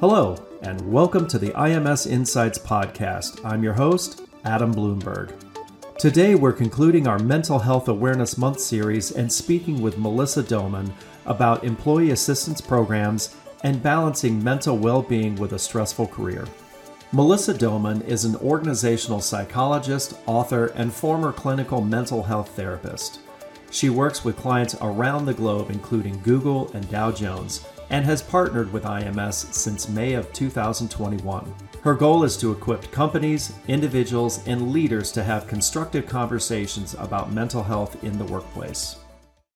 Hello, and welcome to the IMS Insights Podcast. I'm your host, Adam Bloomberg. Today, we're concluding our Mental Health Awareness Month series and speaking with Melissa Doman about employee assistance programs and balancing mental well being with a stressful career. Melissa Doman is an organizational psychologist, author, and former clinical mental health therapist. She works with clients around the globe, including Google and Dow Jones, and has partnered with IMS since May of 2021. Her goal is to equip companies, individuals, and leaders to have constructive conversations about mental health in the workplace.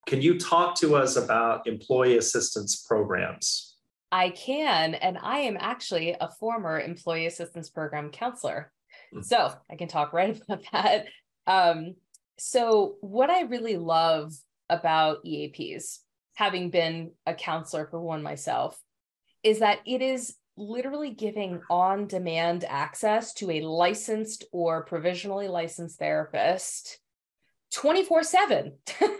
Can you talk to us about employee assistance programs? I can, and I am actually a former employee assistance program counselor. Mm. So I can talk right about that. Um, so, what I really love about EAPs having been a counselor for one myself, is that it is literally giving on demand access to a licensed or provisionally licensed therapist 24 7.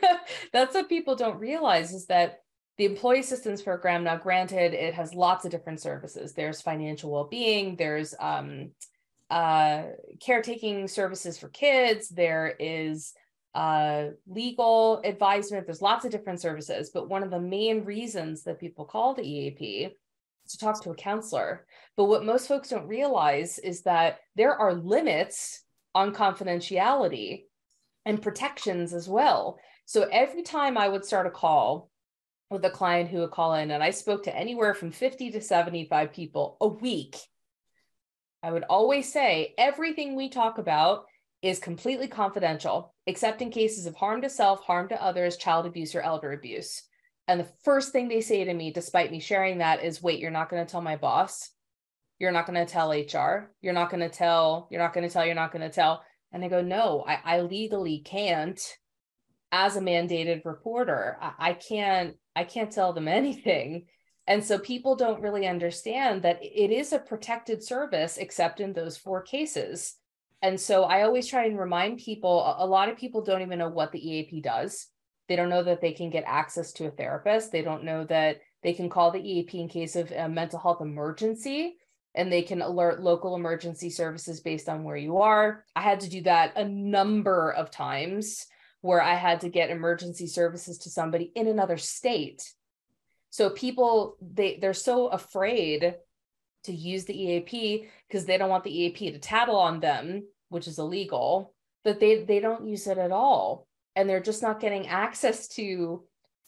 That's what people don't realize is that the employee assistance program, now granted, it has lots of different services. There's financial well being, there's um, uh, caretaking services for kids, there is uh, legal advisement. There's lots of different services, but one of the main reasons that people call the EAP is to talk to a counselor. But what most folks don't realize is that there are limits on confidentiality and protections as well. So every time I would start a call with a client who would call in, and I spoke to anywhere from 50 to 75 people a week, I would always say everything we talk about is completely confidential, except in cases of harm to self, harm to others, child abuse, or elder abuse. And the first thing they say to me, despite me sharing that, is wait, you're not going to tell my boss. You're not going to tell HR. You're not going to tell, you're not going to tell, you're not going to tell. And I go, no, I, I legally can't as a mandated reporter. I, I can't, I can't tell them anything. And so people don't really understand that it is a protected service, except in those four cases. And so I always try and remind people a lot of people don't even know what the EAP does. They don't know that they can get access to a therapist. They don't know that they can call the EAP in case of a mental health emergency and they can alert local emergency services based on where you are. I had to do that a number of times where I had to get emergency services to somebody in another state. So people they they're so afraid to use the EAP because they don't want the EAP to tattle on them which is illegal, that they they don't use it at all. And they're just not getting access to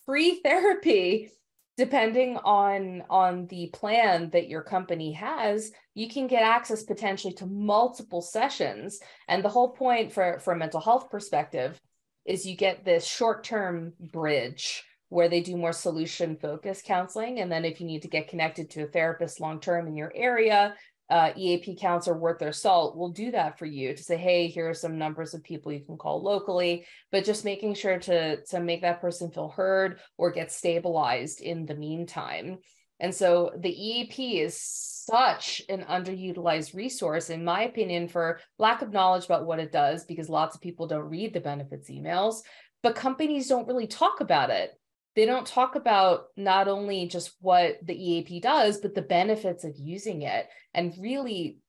free therapy depending on on the plan that your company has. You can get access potentially to multiple sessions. And the whole point for for a mental health perspective is you get this short-term bridge where they do more solution focused counseling. And then if you need to get connected to a therapist long term in your area uh, EAP counts are worth their salt, we'll do that for you to say, hey, here are some numbers of people you can call locally, but just making sure to, to make that person feel heard or get stabilized in the meantime. And so the EAP is such an underutilized resource, in my opinion, for lack of knowledge about what it does, because lots of people don't read the benefits emails, but companies don't really talk about it they don't talk about not only just what the EAP does, but the benefits of using it and really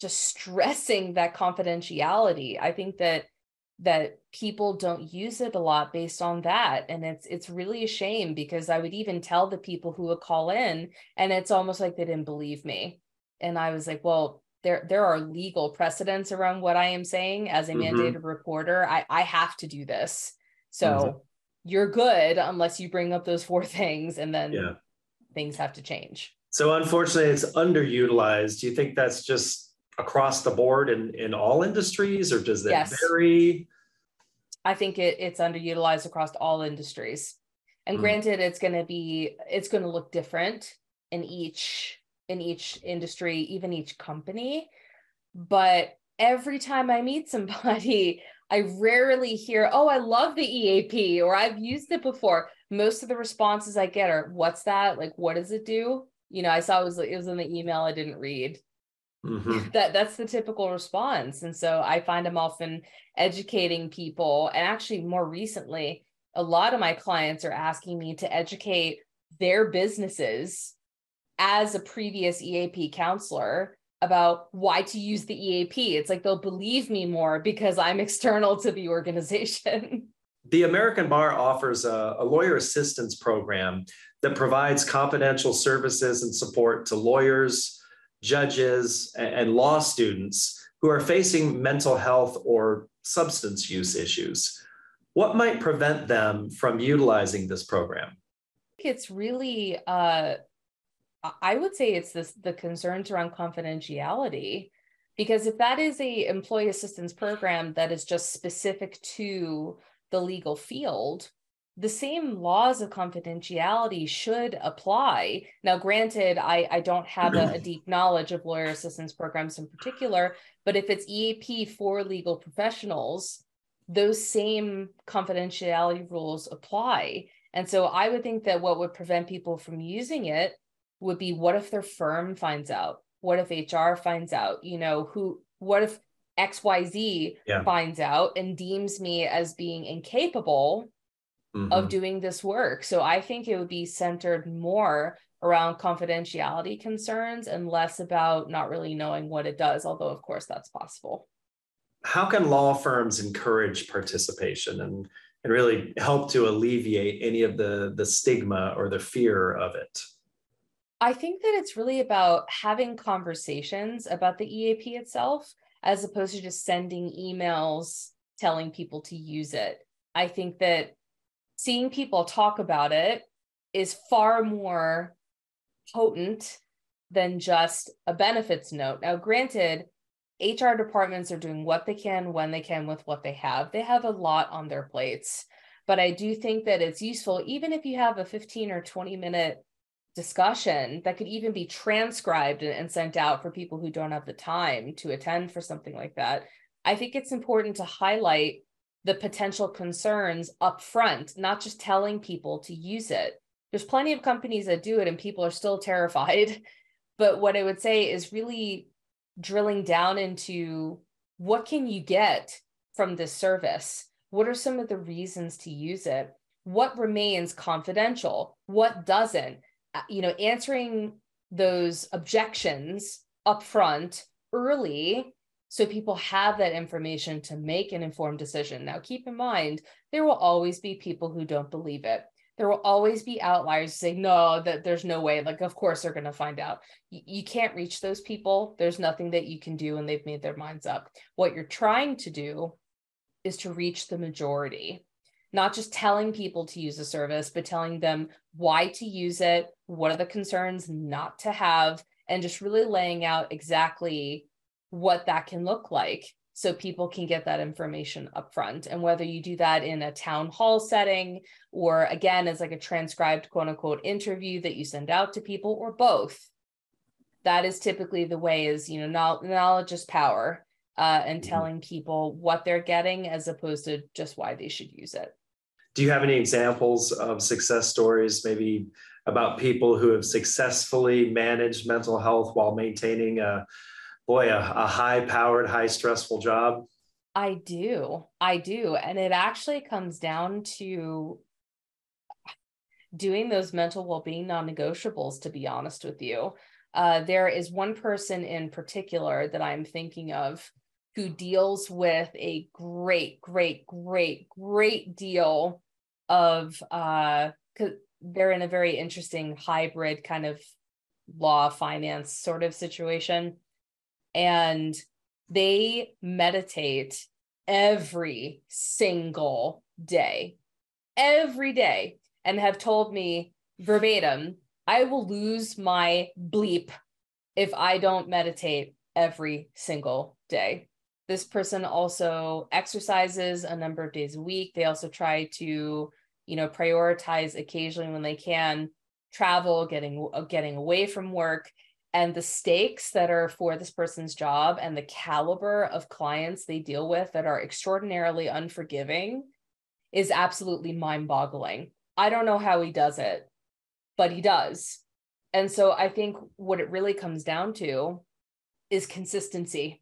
just stressing that confidentiality. I think that that people don't use it a lot based on that and it's it's really a shame because I would even tell the people who would call in and it's almost like they didn't believe me. And I was like, well, there there are legal precedents around what I am saying as a mm-hmm. mandated reporter. I I have to do this. So mm-hmm you're good unless you bring up those four things and then yeah. things have to change. So unfortunately it's underutilized. Do you think that's just across the board in, in all industries or does that yes. vary? I think it, it's underutilized across all industries. And mm. granted, it's going to be, it's going to look different in each, in each industry, even each company. But every time I meet somebody, I rarely hear, oh, I love the EAP or I've used it before. Most of the responses I get are, what's that? Like, what does it do? You know, I saw it was it was in the email I didn't read. Mm-hmm. That that's the typical response. And so I find I'm often educating people. And actually, more recently, a lot of my clients are asking me to educate their businesses as a previous EAP counselor about why to use the EAP. It's like they'll believe me more because I'm external to the organization. The American Bar offers a, a, lawyer assistance program that provides confidential services and support to lawyers, judges, and, and law students who are facing mental health or substance use issues. What might prevent them from utilizing this program? It's really, uh, I would say it's this the concerns around confidentiality, because if that is a employee assistance program that is just specific to the legal field, the same laws of confidentiality should apply. Now, granted, I, I don't have a, a, deep knowledge of lawyer assistance programs in particular, but if it's EAP for legal professionals, those same confidentiality rules apply. And so I would think that what would prevent people from using it would be what if their firm finds out? What if HR finds out? You know, who, what if XYZ yeah. finds out and deems me as being incapable mm-hmm. of doing this work? So I think it would be centered more around confidentiality concerns and less about not really knowing what it does, although, of course, that's possible how can law firms encourage participation and, and really help to alleviate any of the, the stigma or the fear of it? I think that it's really about having conversations about the EAP itself, as opposed to just sending emails telling people to use it. I think that seeing people talk about it is far more potent than just a benefits note. Now, granted, HR departments are doing what they can when they can with what they have. They have a lot on their plates. But I do think that it's useful, even if you have a 15 or 20 minute discussion that could even be transcribed and sent out for people who don't have the time to attend for something like that. I think it's important to highlight the potential concerns up front, not just telling people to use it. There's plenty of companies that do it and people are still terrified. But what I would say is really drilling down into what can you get from this service? What are some of the reasons to use it? What remains confidential? What doesn't? Uh, you know, answering those objections upfront early so people have that information to make an informed decision. Now, keep in mind, there will always be people who don't believe it. There will always be outliers saying no that there's no way. Like of course they're going to find out. Y- you can't reach those people. There's nothing that you can do and they've made their minds up. What you're trying to do is to reach the majority not just telling people to use a service but telling them why to use it what are the concerns not to have and just really laying out exactly what that can look like so people can get that information up front and whether you do that in a town hall setting or again as like a transcribed quote unquote interview that you send out to people or both that is typically the way is you know knowledge is power uh, and mm-hmm. telling people what they're getting as opposed to just why they should use it do you have any examples of success stories maybe about people who have successfully managed mental health while maintaining a boy, a, a high powered, high stressful job? I do. I do. And it actually comes down to doing those mental well being non negotiables, to be honest with you. Uh, there is one person in particular that I'm thinking of who deals with a great, great, great, great deal of, uh, they're in a very interesting hybrid kind of law finance sort of situation and they meditate every single day, every day, and have told me verbatim, I will lose my bleep if I don't meditate every single day. This person also exercises a number of days a week. They also try to, you know, prioritize occasionally when they can travel, getting uh, getting away from work and the stakes that are for this person's job and the caliber of clients they deal with that are extraordinarily unforgiving is absolutely mind boggling. I don't know how he does it, but he does. And so I think what it really comes down to is consistency.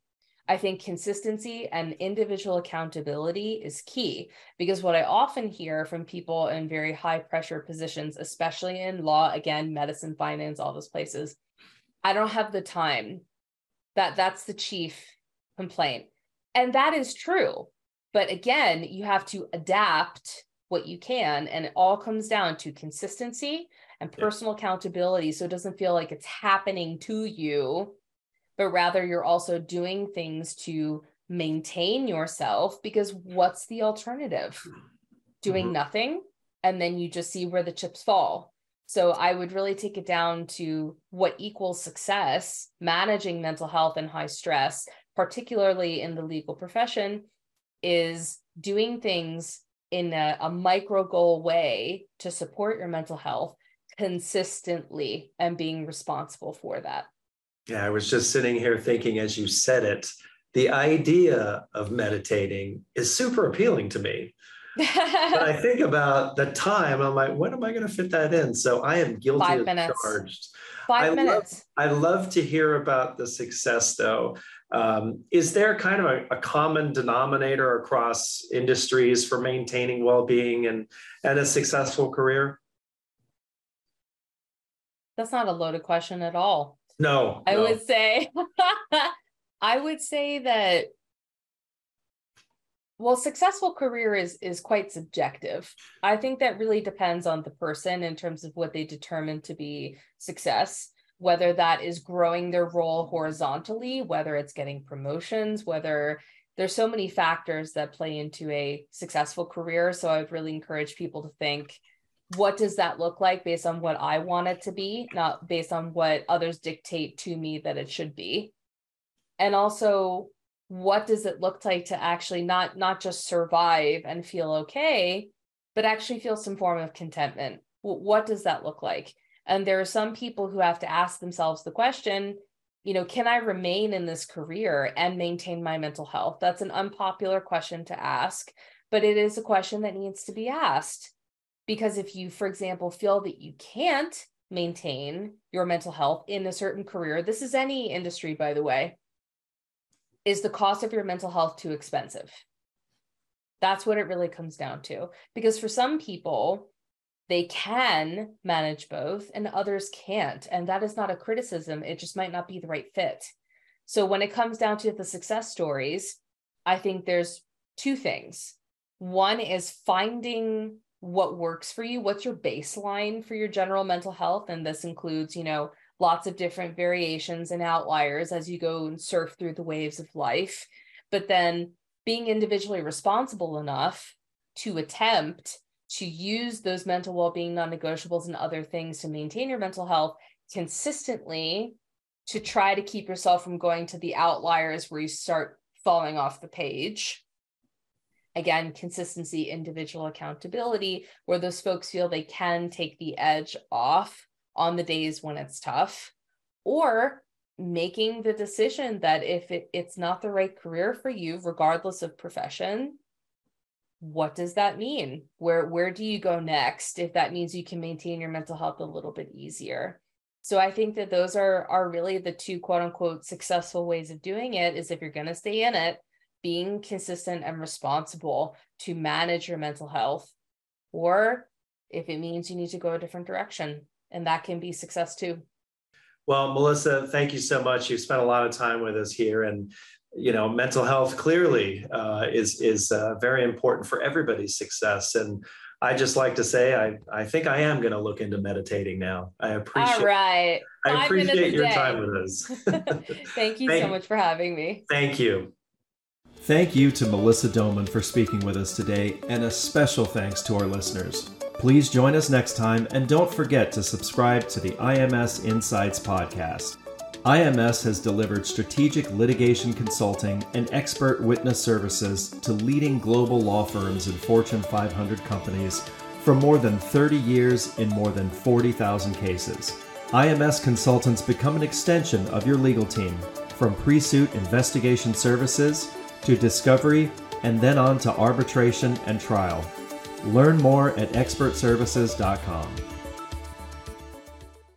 I think consistency and individual accountability is key because what I often hear from people in very high pressure positions, especially in law, again, medicine, finance, all those places, I don't have the time. That that's the chief complaint. And that is true. But again, you have to adapt what you can and it all comes down to consistency and personal yeah. accountability so it doesn't feel like it's happening to you but rather you're also doing things to maintain yourself because what's the alternative? Doing mm-hmm. nothing and then you just see where the chips fall. So I would really take it down to what equals success, managing mental health and high stress, particularly in the legal profession, is doing things in a, a micro goal way to support your mental health consistently and being responsible for that. Yeah, I was just sitting here thinking as you said it, the idea of meditating is super appealing to me. but I think about the time, I'm like, when am I going to fit that in? So I am guilty Five minutes. charged. Five I minutes. Love, I love to hear about the success though. Um, is there kind of a, a, common denominator across industries for maintaining well-being and, and a successful career? That's not a loaded question at all. No. I no. would say I would say that well successful career is is quite subjective. I think that really depends on the person in terms of what they determine to be success whether that is growing their role horizontally, whether it's getting promotions, whether there's so many factors that play into a successful career. So I would really encourage people to think what does that look like based on what I want it to be, not based on what others dictate to me that it should be. And also, what does it look like to actually not not just survive and feel okay, but actually feel some form of contentment? What does that look like? And there are some people who have to ask themselves the question, you know, can I remain in this career and maintain my mental health? That's an unpopular question to ask, but it is a question that needs to be asked because if you, for example, feel that you can't maintain your mental health in a certain career, this is any industry, by the way, is the cost of your mental health too expensive? That's what it really comes down to. Because for some people, they can manage both and others can't. And that is not a criticism, it just might not be the right fit. So when it comes down to the success stories, I think there's two things. One is finding what works for you what's your baseline for your general mental health and this includes you know lots of different variations and outliers as you go and surf through the waves of life. But then being individually responsible enough to attempt to use those mental well-being non-negotiables and other things to maintain your mental health consistently to try to keep yourself from going to the outliers where you start falling off the page again consistency individual accountability where those folks feel they can take the edge off on the days when it's tough or making the decision that if it, it's not the right career for you regardless of profession what does that mean? Where where do you go next if that means you can maintain your mental health a little bit easier? So i think that those are are really the two quote unquote successful ways of doing it is if you're going to stay in it being consistent and responsible to manage your mental health, or if it means you need to go a different direction, and that can be success too. Well, Melissa, thank you so much. You've spent a lot of time with us here, and you know, mental health clearly uh, is is uh, very important for everybody's success. And I just like to say, I I think I am going to look into meditating now. I appreciate. It. All right. I appreciate your time with us. thank you thank, so much for having me. Thank you. Thank you to Melissa Doman for speaking with us today, and a special thanks to our listeners. Please join us next time, and don't forget to subscribe to the IMS Insights podcast. IMS has delivered strategic litigation consulting and expert witness services to leading global law firms and Fortune 500 companies for more than 30 years in more than 40,000 cases. IMS consultants become an extension of your legal team, from pre suit investigation services to discovery, and then on to arbitration and trial. Learn more at expertservices.com.